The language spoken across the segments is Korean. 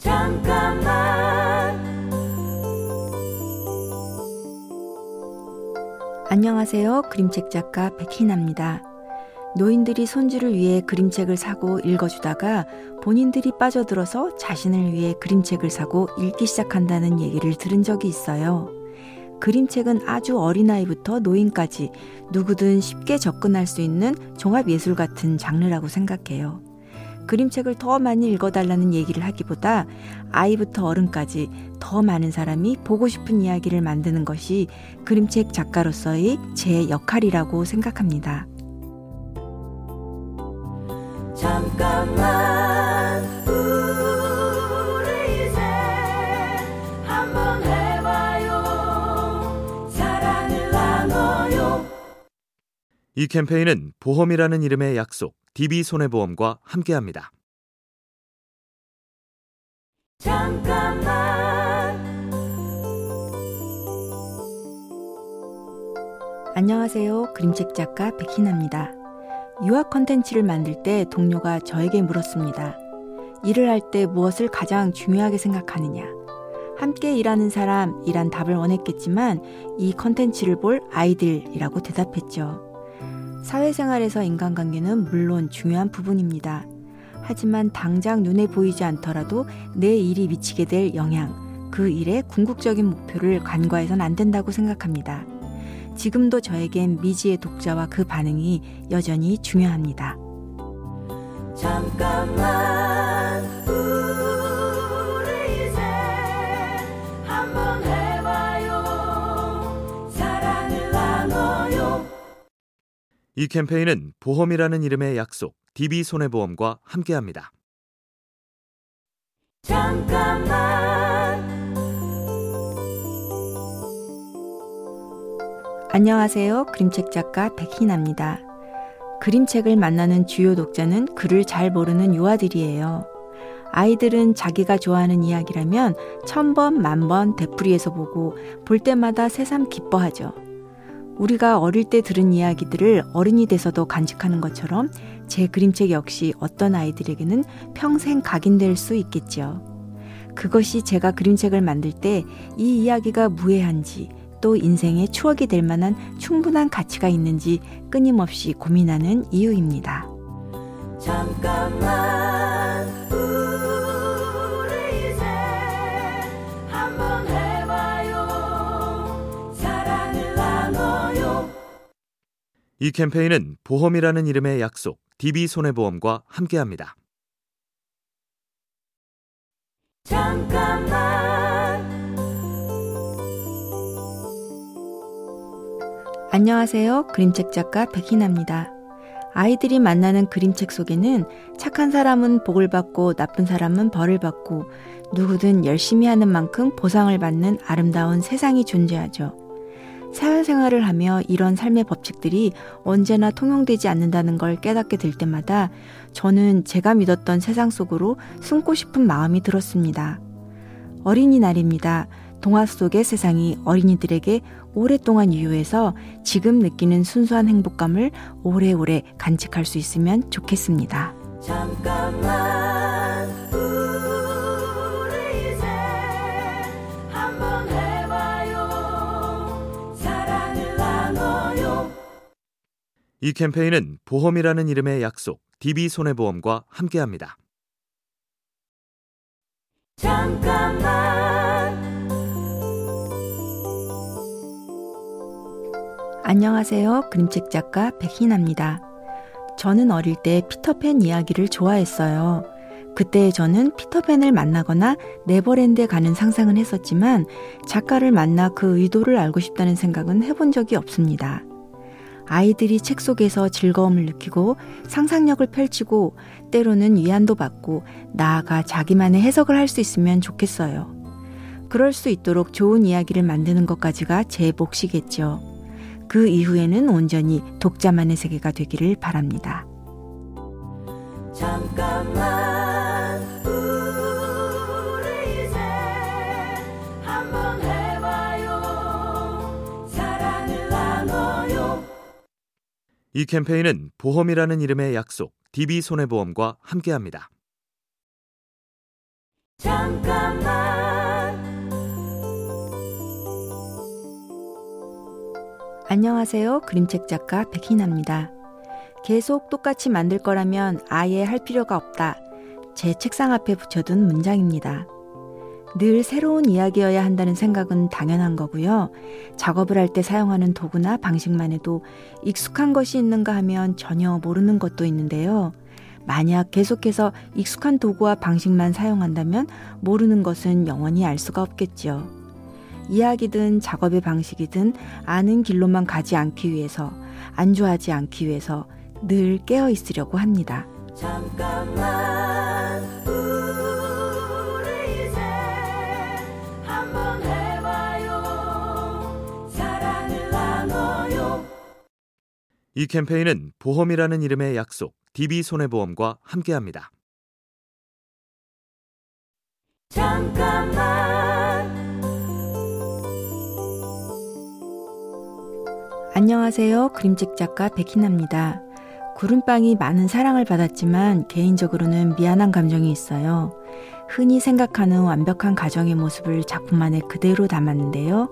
잠깐만 안녕하세요. 그림책 작가 백희나입니다. 노인들이 손주를 위해 그림책을 사고 읽어주다가 본인들이 빠져들어서 자신을 위해 그림책을 사고 읽기 시작한다는 얘기를 들은 적이 있어요. 그림책은 아주 어린아이부터 노인까지 누구든 쉽게 접근할 수 있는 종합예술 같은 장르라고 생각해요. 그림책을 더 많이 읽어달라는 얘기를 하기보다 아이부터 어른까지 더 많은 사람이 보고 싶은 이야기를 만드는 것이 그림책 작가로서의 제 역할이라고 생각합니다. 잠깐만 우리 이제 한번 해봐요 사랑을 나눠요 이 캠페인은 보험이라는 이름의 약속 DB손해보험과 함께합니다. 잠깐만 안녕하세요. 그림책 작가 백희나입니다. 유아 콘텐츠를 만들 때 동료가 저에게 물었습니다. 일을 할 때 무엇을 가장 중요하게 생각하느냐? 함께 일하는 사람이란 답을 원했겠지만 이 콘텐츠를 볼 아이들이라고 대답했죠. 사회생활에서 인간관계는 물론 중요한 부분입니다. 하지만 당장 눈에 보이지 않더라도 내 일이 미치게 될 영향, 그 일의 궁극적인 목표를 간과해선 안 된다고 생각합니다. 지금도 저에겐 미지의 독자와 그 반응이 여전히 중요합니다. 잠깐만 이 캠페인은 보험이라는 이름의 약속 DB손해보험과 함께합니다. 잠깐만 안녕하세요. 그림책 작가 백희나입니다. 그림책을 만나는 주요 독자는 글을 잘 모르는 유아들이에요. 아이들은 자기가 좋아하는 이야기라면 천 번, 만 번 되풀이해서 보고 볼 때마다 새삼 기뻐하죠. 우리가 어릴 때 들은 이야기들을 어른이 돼서도 간직하는 것처럼 제 그림책 역시 어떤 아이들에게는 평생 각인될 수 있겠지요. 그것이 제가 그림책을 만들 때 이 이야기가 무해한지 또 인생의 추억이 될 만한 충분한 가치가 있는지 끊임없이 고민하는 이유입니다. 잠깐만 이 캠페인은 보험이라는 이름의 약속 DB손해보험과 함께합니다. 잠깐만 안녕하세요. 그림책 작가 백희나입니다. 아이들이 만나는 그림책 속에는 착한 사람은 복을 받고 나쁜 사람은 벌을 받고 누구든 열심히 하는 만큼 보상을 받는 아름다운 세상이 존재하죠. 사회생활을 하며 이런 삶의 법칙들이 언제나 통용되지 않는다는 걸 깨닫게 될 때마다 저는 제가 믿었던 세상 속으로 숨고 싶은 마음이 들었습니다. 어린이날입니다. 동화 속의 세상이 어린이들에게 오랫동안 유효해서 지금 느끼는 순수한 행복감을 오래오래 간직할 수 있으면 좋겠습니다. 잠깐만 이 캠페인은 보험이라는 이름의 약속 DB손해보험과 함께합니다. 잠깐만 안녕하세요. 그림책 작가 백희나입니다. 저는 어릴 때 피터팬 이야기를 좋아했어요. 그때 저는 피터팬을 만나거나 네버랜드에 가는 상상은 했었지만 작가를 만나 그 의도를 알고 싶다는 생각은 해본 적이 없습니다. 아이들이 책 속에서 즐거움을 느끼고 상상력을 펼치고 때로는 위안도 받고 나아가 자기만의 해석을 할 수 있으면 좋겠어요. 그럴 수 있도록 좋은 이야기를 만드는 것까지가 제 몫이겠죠. 그 이후에는 온전히 독자만의 세계가 되기를 바랍니다. 잠깐만 이 캠페인은 보험이라는 이름의 약속 DB손해보험과 함께합니다. 잠깐만 안녕하세요. 그림책 작가 백희나입니다. 계속 똑같이 만들 거라면 아예 할 필요가 없다. 제 책상 앞에 붙여둔 문장입니다. 늘 새로운 이야기여야 한다는 생각은 당연한 거고요. 작업을 할 때 사용하는 도구나 방식만 해도 익숙한 것이 있는가 하면 전혀 모르는 것도 있는데요. 만약 계속해서 익숙한 도구와 방식만 사용한다면 모르는 것은 영원히 알 수가 없겠죠. 이야기든 작업의 방식이든 아는 길로만 가지 않기 위해서, 안주하지 않기 위해서 늘 깨어 있으려고 합니다. 잠깐만 이 캠페인은 보험이라는 이름의 약속, DB손해보험과 함께합니다. 잠깐만 안녕하세요. 그림책 작가 백희나입니다. 구름빵이 많은 사랑을 받았지만 개인적으로는 미안한 감정이 있어요. 흔히 생각하는 완벽한 가정의 모습을 작품 안에 그대로 담았는데요.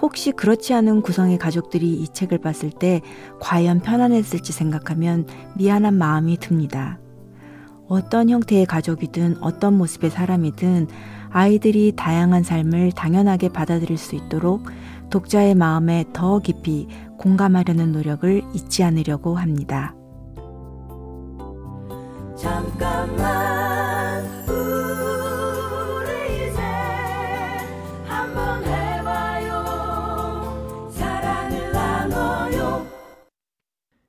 혹시 그렇지 않은 구성의 가족들이 이 책을 봤을 때 과연 편안했을지 생각하면 미안한 마음이 듭니다. 어떤 형태의 가족이든 어떤 모습의 사람이든 아이들이 다양한 삶을 당연하게 받아들일 수 있도록 독자의 마음에 더 깊이 공감하려는 노력을 잊지 않으려고 합니다. 잠깐만 우리 이제 한번